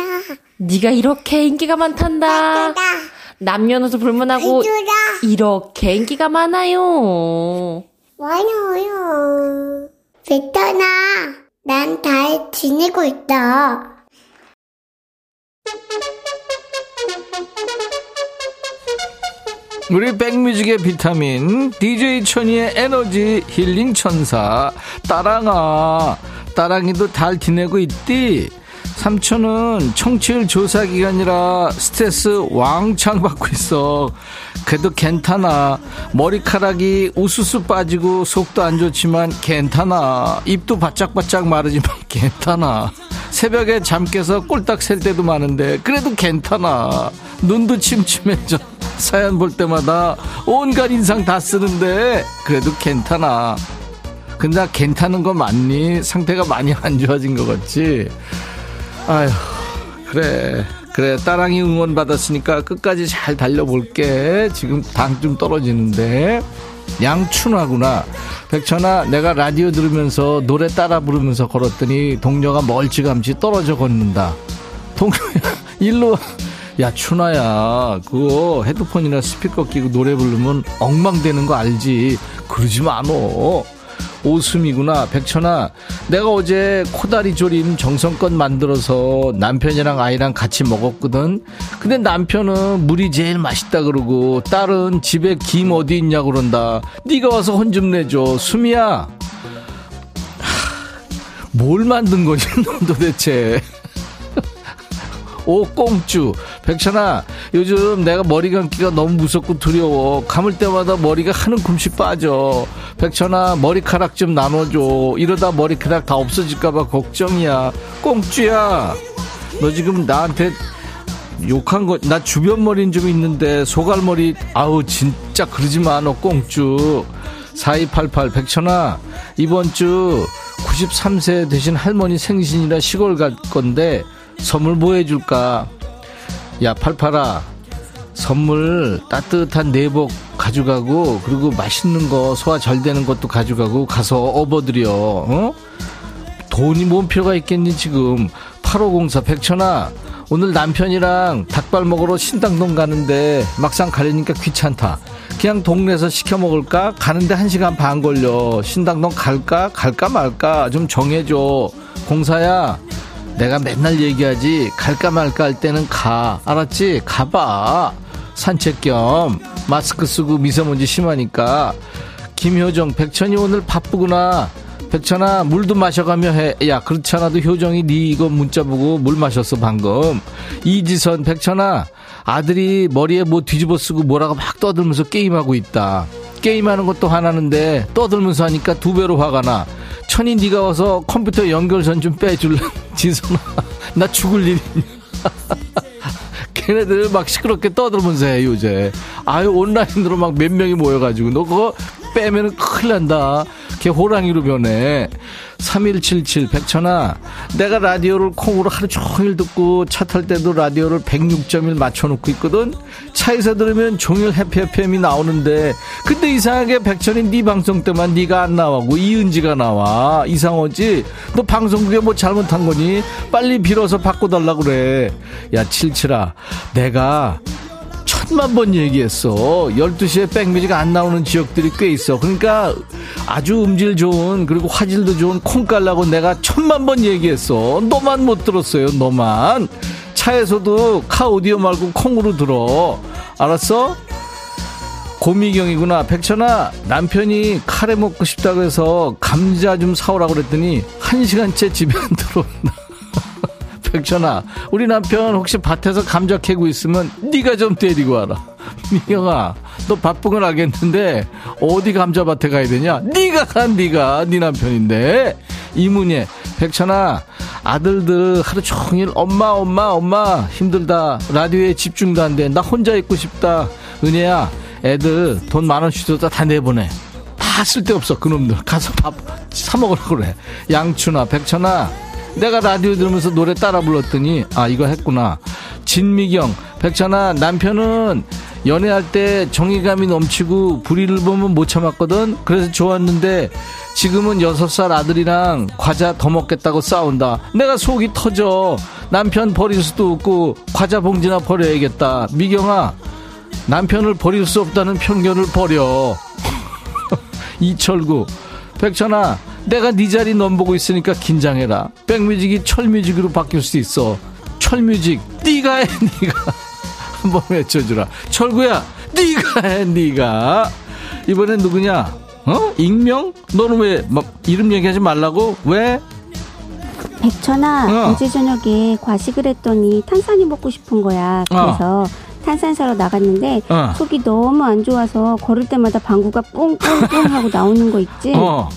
네가 이렇게 인기가 많단다. 해줘라. 남녀노소 불문하고 해줘라. 이렇게 인기가 많아요. 많아요. 베터나, 난잘 지내고 있다. 우리 백뮤직의 비타민 DJ 천이의 에너지 힐링 천사 따랑아 따랑이도 잘 지내고 있디? 삼촌은 청취율 조사 기간이라 스트레스 왕창 받고 있어. 그래도 괜찮아. 머리카락이 우수수 빠지고 속도 안 좋지만 괜찮아. 입도 바짝바짝 마르지만 괜찮아. 새벽에 잠 깨서 꼴딱 셀 때도 많은데 그래도 괜찮아. 눈도 침침해져. 사연 볼 때마다 온갖 인상 다 쓰는데 그래도 괜찮아 근데 나 괜찮은 거 맞니? 상태가 많이 안 좋아진 것 같지? 아휴 그래. 그래 따랑이 응원 받았으니까 끝까지 잘 달려볼게. 지금 당 좀 떨어지는데. 양춘화구나. 백천아 내가 라디오 들으면서 노래 따라 부르면서 걸었더니 동료가 멀찌감치 떨어져 걷는다. 동료야 일로 와. 야 춘화야 그거 헤드폰이나 스피커 끼고 노래 부르면 엉망되는 거 알지? 그러지 마노 오수미구나 백천아. 내가 어제 코다리 조림 정성껏 만들어서 남편이랑 아이랑 같이 먹었거든. 근데 남편은 물이 제일 맛있다 그러고 딸은 집에 김 어디 있냐 그런다. 네가 와서 혼 좀 내줘. 수미야. 하, 뭘 만든 거지 넌 도대체 오 꽁쭈. 백천아 요즘 내가 머리 감기가 너무 무섭고 두려워. 감을 때마다 머리가 한 움큼씩 빠져. 백천아 머리카락 좀 나눠줘. 이러다 머리카락 다 없어질까봐 걱정이야. 꽁쭈야! 너 지금 나한테 욕한 거 나 주변 머리는 좀 있는데 소갈머리 아우 진짜 그러지 마 너 꽁쭈. 4288 백천아 이번 주 93세 되신 할머니 생신이라 시골 갈 건데 선물 뭐 해줄까? 야, 팔팔아. 선물 따뜻한 내복 가져가고, 그리고 맛있는 거, 소화 잘 되는 것도 가져가고, 가서 업어드려, 어? 돈이 뭔 필요가 있겠니, 지금. 8504 백천아, 오늘 남편이랑 닭발 먹으러 신당동 가는데, 막상 가려니까 귀찮다. 그냥 동네에서 시켜 먹을까? 가는데 한 시간 반 걸려. 신당 넌 갈까? 갈까 말까? 좀 정해줘. 공사야, 내가 맨날 얘기하지. 갈까 말까 할 때는 가. 알았지? 가봐. 산책 겸 마스크 쓰고 미세먼지 심하니까. 김효정, 백천이 오늘 바쁘구나. 백천아, 물도 마셔가며 해. 야, 그렇지 않아도 효정이 네 이거 문자 보고 물 마셨어, 방금. 이지선, 백천아, 아들이 머리에 뭐 뒤집어 쓰고 뭐라고 막 떠들면서 게임하고 있다. 게임하는 것도 화나는데 떠들면서 하니까 두 배로 화가 나. 천이 네가 와서 컴퓨터 연결선 좀 빼줄래? 지선아, 나 죽을 일이냐. 걔네들 막 시끄럽게 떠들면서 해, 요새. 아유, 온라인으로 막 몇 명이 모여가지고. 너 그거 빼면은 큰일 난다. 걔 호랑이로 변해. 3177 백천아 내가 라디오를 콩으로 하루 종일 듣고 차 탈 때도 라디오를 106.1 맞춰놓고 있거든. 차에서 들으면 종일 해피해피엠이 나오는데 근데 이상하게 백천이 네 방송 때만 네가 안 나와고 이은지가 나와. 이상하지 너 방송국에 뭐 잘못한 거니? 빨리 빌어서 바꿔달라 그래. 야 칠칠아 내가 천만 번 얘기했어. 12시에 백뮤직 안 나오는 지역들이 꽤 있어. 그러니까 아주 음질 좋은, 그리고 화질도 좋은 콩 깔라고 내가 천만 번 얘기했어. 너만 못 들었어요, 너만. 차에서도 카 오디오 말고 콩으로 들어. 알았어? 고미경이구나. 백천아, 남편이 카레 먹고 싶다고 해서 감자 좀 사오라고 그랬더니 한 시간째 집에 안 들어온다. 백천아 우리 남편 혹시 밭에서 감자 캐고 있으면 네가 좀 데리고 와라. 미경아 너 바쁜 건 알겠는데 어디 감자밭에 가야 되냐? 네가 가 네가. 네 남편인데. 이문예 백천아 아들들 하루 종일 엄마 엄마 엄마 힘들다. 라디오에 집중도 안 돼. 나 혼자 있고 싶다. 은혜야 애들 돈 만 원씩 줘다 다 내보내. 다 쓸데없어 그놈들. 가서 밥 사 먹으라고 그래. 양춘아 백천아 내가 라디오 들으면서 노래 따라 불렀더니 아 이거 했구나. 진미경 백천아 남편은 연애할 때 정의감이 넘치고 불의를 보면 못 참았거든. 그래서 좋았는데 지금은 여섯 살 아들이랑 과자 더 먹겠다고 싸운다. 내가 속이 터져. 남편 버릴 수도 없고 과자 봉지나 버려야겠다. 미경아 남편을 버릴 수 없다는 편견을 버려. 이철구 백천아 내가 네 자리 넘보고 있으니까 긴장해라. 백뮤직이 철뮤직으로 바뀔 수 있어. 철뮤직 네가 해 네가. 한번 외쳐주라. 철구야 네가 해 네가. 이번엔 누구냐? 어? 익명? 너는 왜 막 이름 얘기하지 말라고? 왜? 백천아 어. 어제 저녁에 과식을 했더니 탄산이 먹고 싶은 거야. 그래서 탄산 사러 나갔는데 어. 속이 너무 안 좋아서 걸을 때마다 방구가 뿡뿡뿡 하고 나오는 거 있지 어.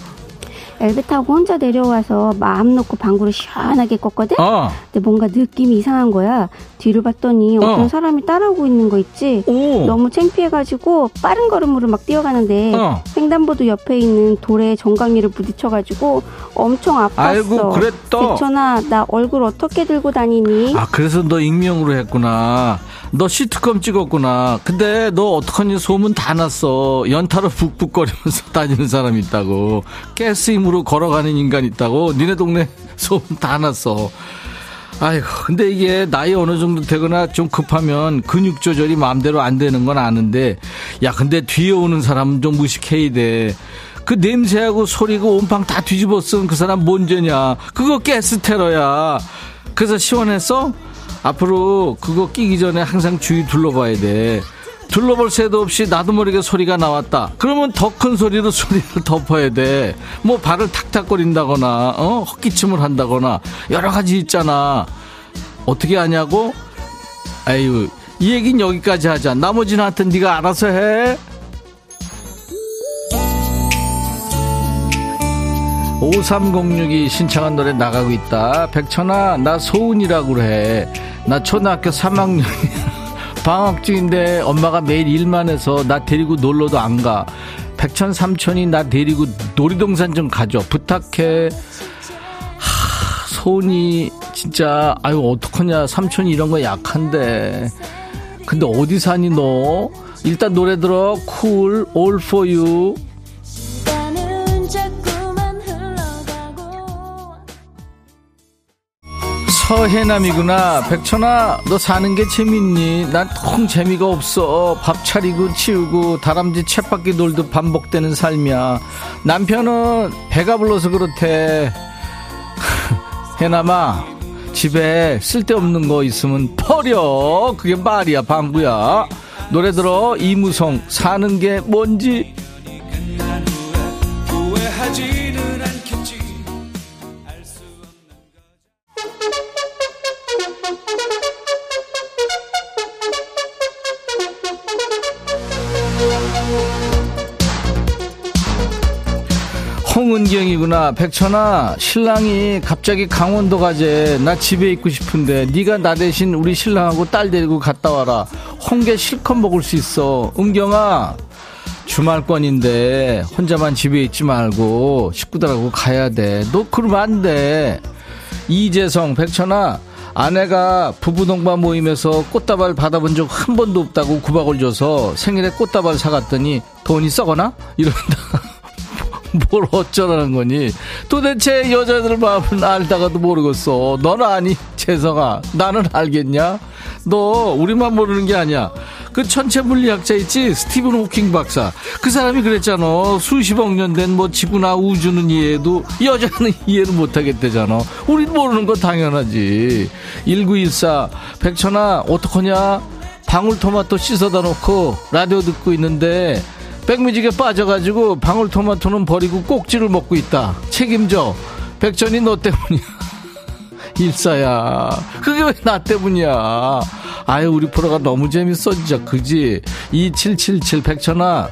엘베 타고 혼자 내려와서 마음 놓고 방구를 시원하게 껐거든 어. 근데 뭔가 느낌이 이상한 거야 뒤를 봤더니 어떤 어. 사람이 따라오고 있는 거 있지 오. 너무 창피해가지고 빠른 걸음으로 막 뛰어가는데 어. 횡단보도 옆에 있는 돌에 정강이를 부딪혀가지고 엄청 아팠어. 아이고, 그랬다. 백천아, 나 얼굴 어떻게 들고 다니니? 아, 그래서 너 익명으로 했구나. 너 시트콤 찍었구나. 근데 너 어떡하니 소문 다 났어. 연타로 북북거리면서 다니는 사람 있다고. 가스 힘으로 걸어가는 인간 있다고. 니네 동네 소문 다 났어. 아이고, 근데 이게 나이 어느 정도 되거나 좀 급하면 근육 조절이 마음대로 안 되는 건 아는데, 야, 근데 뒤에 오는 사람은 좀 무식해야 돼. 그 냄새하고 소리고 온팡 다 뒤집어 쓴 그 사람 뭔 죄냐. 그거 가스 테러야. 그래서 시원했어? 앞으로 그거 끼기 전에 항상 주위 둘러봐야 돼. 둘러볼 새도 없이 나도 모르게 소리가 나왔다. 그러면 더 큰 소리로 소리를 덮어야 돼. 뭐 발을 탁탁거린다거나, 어? 헛기침을 한다거나, 여러 가지 있잖아. 어떻게 하냐고? 아유, 이 얘긴 여기까지 하자. 나머지는 하여튼 네가 알아서 해. 5306이 신청한 노래 나가고 있다. 백천아, 나 소은이라고 그래. 나 초등학교 3학년이야. 방학 중인데 엄마가 매일 일만 해서 나 데리고 놀러도 안 가. 백천 삼촌이 나 데리고 놀이동산 좀 가줘. 부탁해. 하, 소은이 진짜 아유 어떡하냐. 삼촌이 이런 거 약한데. 근데 어디 사니 너? 일단 노래 들어. 쿨, all for you. 서해남이구나. 백천아, 너 사는 게 재밌니? 난 통 재미가 없어. 밥 차리고 치우고 다람쥐 쳇바퀴 돌듯 반복되는 삶이야. 남편은 배가 불러서 그렇대. 해남아, 집에 쓸데없는 거 있으면 버려. 그게 말이야, 방구야. 노래 들어, 이무성, 사는 게 뭔지. 홍은경이구나. 백천아 신랑이 갑자기 강원도 가재. 나 집에 있고 싶은데 네가 나 대신 우리 신랑하고 딸 데리고 갔다 와라. 홍게 실컷 먹을 수 있어. 은경아 주말권인데 혼자만 집에 있지 말고 식구들하고 가야 돼 너 그러면 안 돼. 이재성 백천아 아내가 부부 동반 모임에서 꽃다발 받아본 적 한 번도 없다고 구박을 줘서 생일에 꽃다발 사갔더니 돈이 썩어나? 이런다 뭘 어쩌라는 거니? 도대체 여자들 마음은 알다가도 모르겠어. 너는 아니, 재성아. 나는 알겠냐? 너 우리만 모르는 게 아니야. 그 천체 물리학자 있지? 스티븐 호킹 박사. 그 사람이 그랬잖아. 수십억 년 된 뭐 지구나 우주는 이해해도 여자는 이해를 못 하겠대잖아. 우린 모르는 거 당연하지. 1914. 백천아, 어떡하냐? 방울토마토 씻어다 놓고 라디오 듣고 있는데 백뮤직에 빠져가지고 방울토마토는 버리고 꼭지를 먹고 있다. 책임져. 백전이 너 때문이야. 일사야. 그게 왜 나 때문이야. 아유, 우리 프로가 너무 재밌어, 진짜. 그지? 2777 백천아.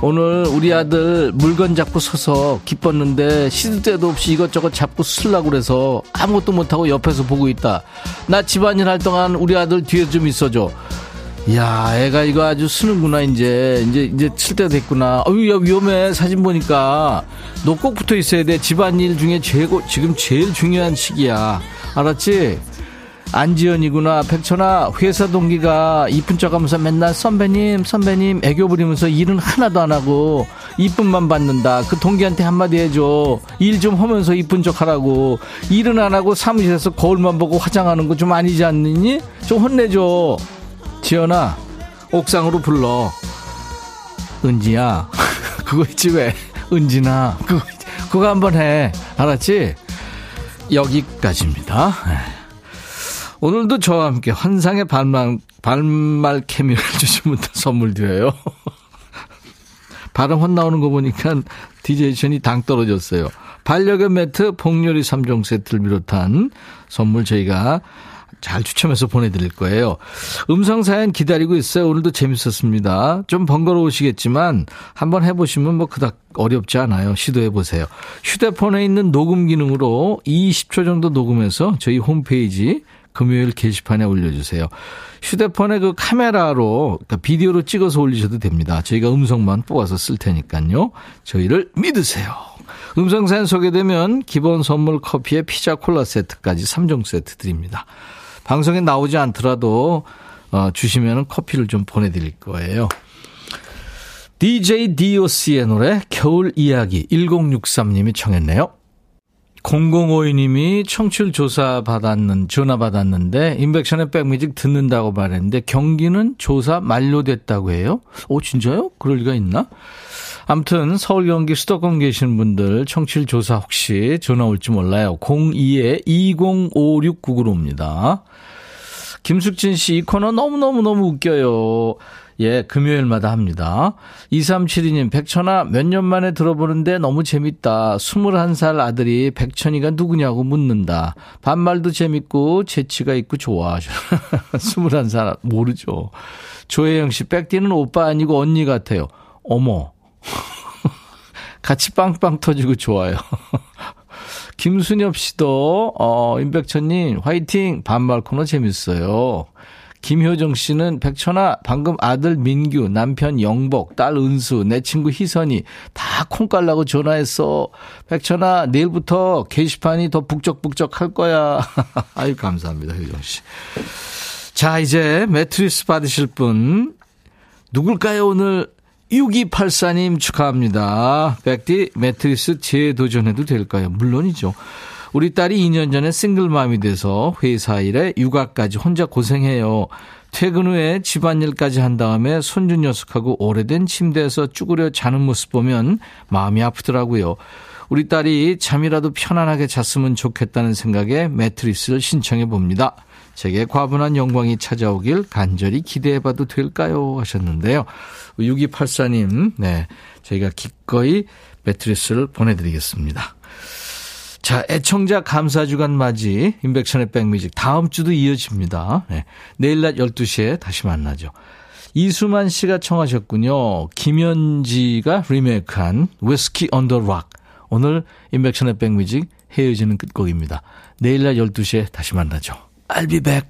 오늘 우리 아들 물건 잡고 서서 기뻤는데 시도 때도 없이 이것저것 잡고 쓰려고 그래서 아무것도 못하고 옆에서 보고 있다. 나 집안일 할 동안 우리 아들 뒤에 좀 있어줘. 야, 애가 이거 아주 쓰는구나, 이제. 이제, 이제 칠 때 됐구나. 어유, 야, 위험해. 사진 보니까. 너 꼭 붙어 있어야 돼. 집안일 중에 최고, 지금 제일 중요한 시기야. 알았지? 안지연이구나. 백천아, 회사 동기가 이쁜 척 하면서 맨날 선배님, 선배님, 애교 부리면서 일은 하나도 안 하고, 이쁨만 받는다. 그 동기한테 한마디 해줘. 일 좀 하면서 이쁜 척 하라고. 일은 안 하고 사무실에서 거울만 보고 화장하는 거 좀 아니지 않느니? 좀 혼내줘. 지연아 옥상으로 불러. 은지야 그거 있지 왜? 은진아 그거 그거 한번 해. 알았지? 여기까지입니다. 네. 오늘도 저와 함께 환상의 반말 반말 케미를 주신 분들 선물 드려요. 발음 헛 나오는 거 보니까 천이 당 떨어졌어요. 반려견 매트 복요리 3종 세트를 비롯한 선물 저희가 잘 추첨해서 보내드릴 거예요. 음성사연 기다리고 있어요. 오늘도 재밌었습니다. 좀 번거로우시겠지만 한번 해보시면 뭐 그닥 어렵지 않아요. 시도해보세요. 휴대폰에 있는 녹음 기능으로 20초 정도 녹음해서 저희 홈페이지 금요일 게시판에 올려주세요. 휴대폰에 그 카메라로, 그러니까 비디오로 찍어서 올리셔도 됩니다. 저희가 음성만 뽑아서 쓸 테니까요. 저희를 믿으세요. 음성사연 소개되면 기본 선물 커피에 피자 콜라 세트까지 3종 세트 드립니다. 방송에 나오지 않더라도 어, 주시면 커피를 좀 보내드릴 거예요. DJ DOC의 노래 겨울 이야기 1063님이 청했네요. 0052님이 청취율 조사 받았는, 전화 받았는데, 인백션의 백뮤직 듣는다고 말했는데, 경기는 조사 만료됐다고 해요? 오, 진짜요? 그럴 리가 있나? 아무튼, 서울, 경기, 수도권 계신 분들, 청취율 조사 혹시 전화 올지 몰라요. 02-205699입니다. 김숙진 씨, 이 코너 너무너무너무 웃겨요. 예, 금요일마다 합니다. 2372님, 백천아, 몇 년 만에 들어보는데 너무 재밌다. 21살 아들이 백천이가 누구냐고 묻는다. 반말도 재밌고, 재치가 있고, 좋아. 21살, 모르죠. 조혜영 씨, 백디는 오빠 아니고 언니 같아요. 어머. 같이 빵빵 터지고 좋아요. 김순엽 씨도, 어, 임백천님, 화이팅! 반말 코너 재밌어요. 김효정 씨는 백천아, 방금 아들 민규, 남편 영복, 딸 은수, 내 친구 희선이 다 콩 깔라고 전화했어. 백천아, 내일부터 게시판이 더 북적북적 할 거야. 아유, 감사합니다, 효정 씨. 자, 이제 매트리스 받으실 분. 누굴까요, 오늘? 6284님 축하합니다. 백디 매트리스 재도전해도 될까요? 물론이죠. 우리 딸이 2년 전에 싱글맘이 돼서 회사 일에 육아까지 혼자 고생해요. 퇴근 후에 집안일까지 한 다음에 손주 녀석하고 오래된 침대에서 쭈그려 자는 모습 보면 마음이 아프더라고요. 우리 딸이 잠이라도 편안하게 잤으면 좋겠다는 생각에 매트리스를 신청해 봅니다. 제게 과분한 영광이 찾아오길 간절히 기대해 봐도 될까요? 하셨는데요. 6284님, 네. 저희가 기꺼이 매트리스를 보내드리겠습니다. 자, 애청자 감사 주간 맞이, 임백천의 백뮤직. 다음 주도 이어집니다. 네. 내일 낮 12시에 다시 만나죠. 이수만 씨가 청하셨군요. 김현지가 리메이크한 위스키 on the rock. 오늘 인백션의 백뮤직 헤어지는 끝곡입니다. 내일 낮 12시에 다시 만나죠. I'll be back.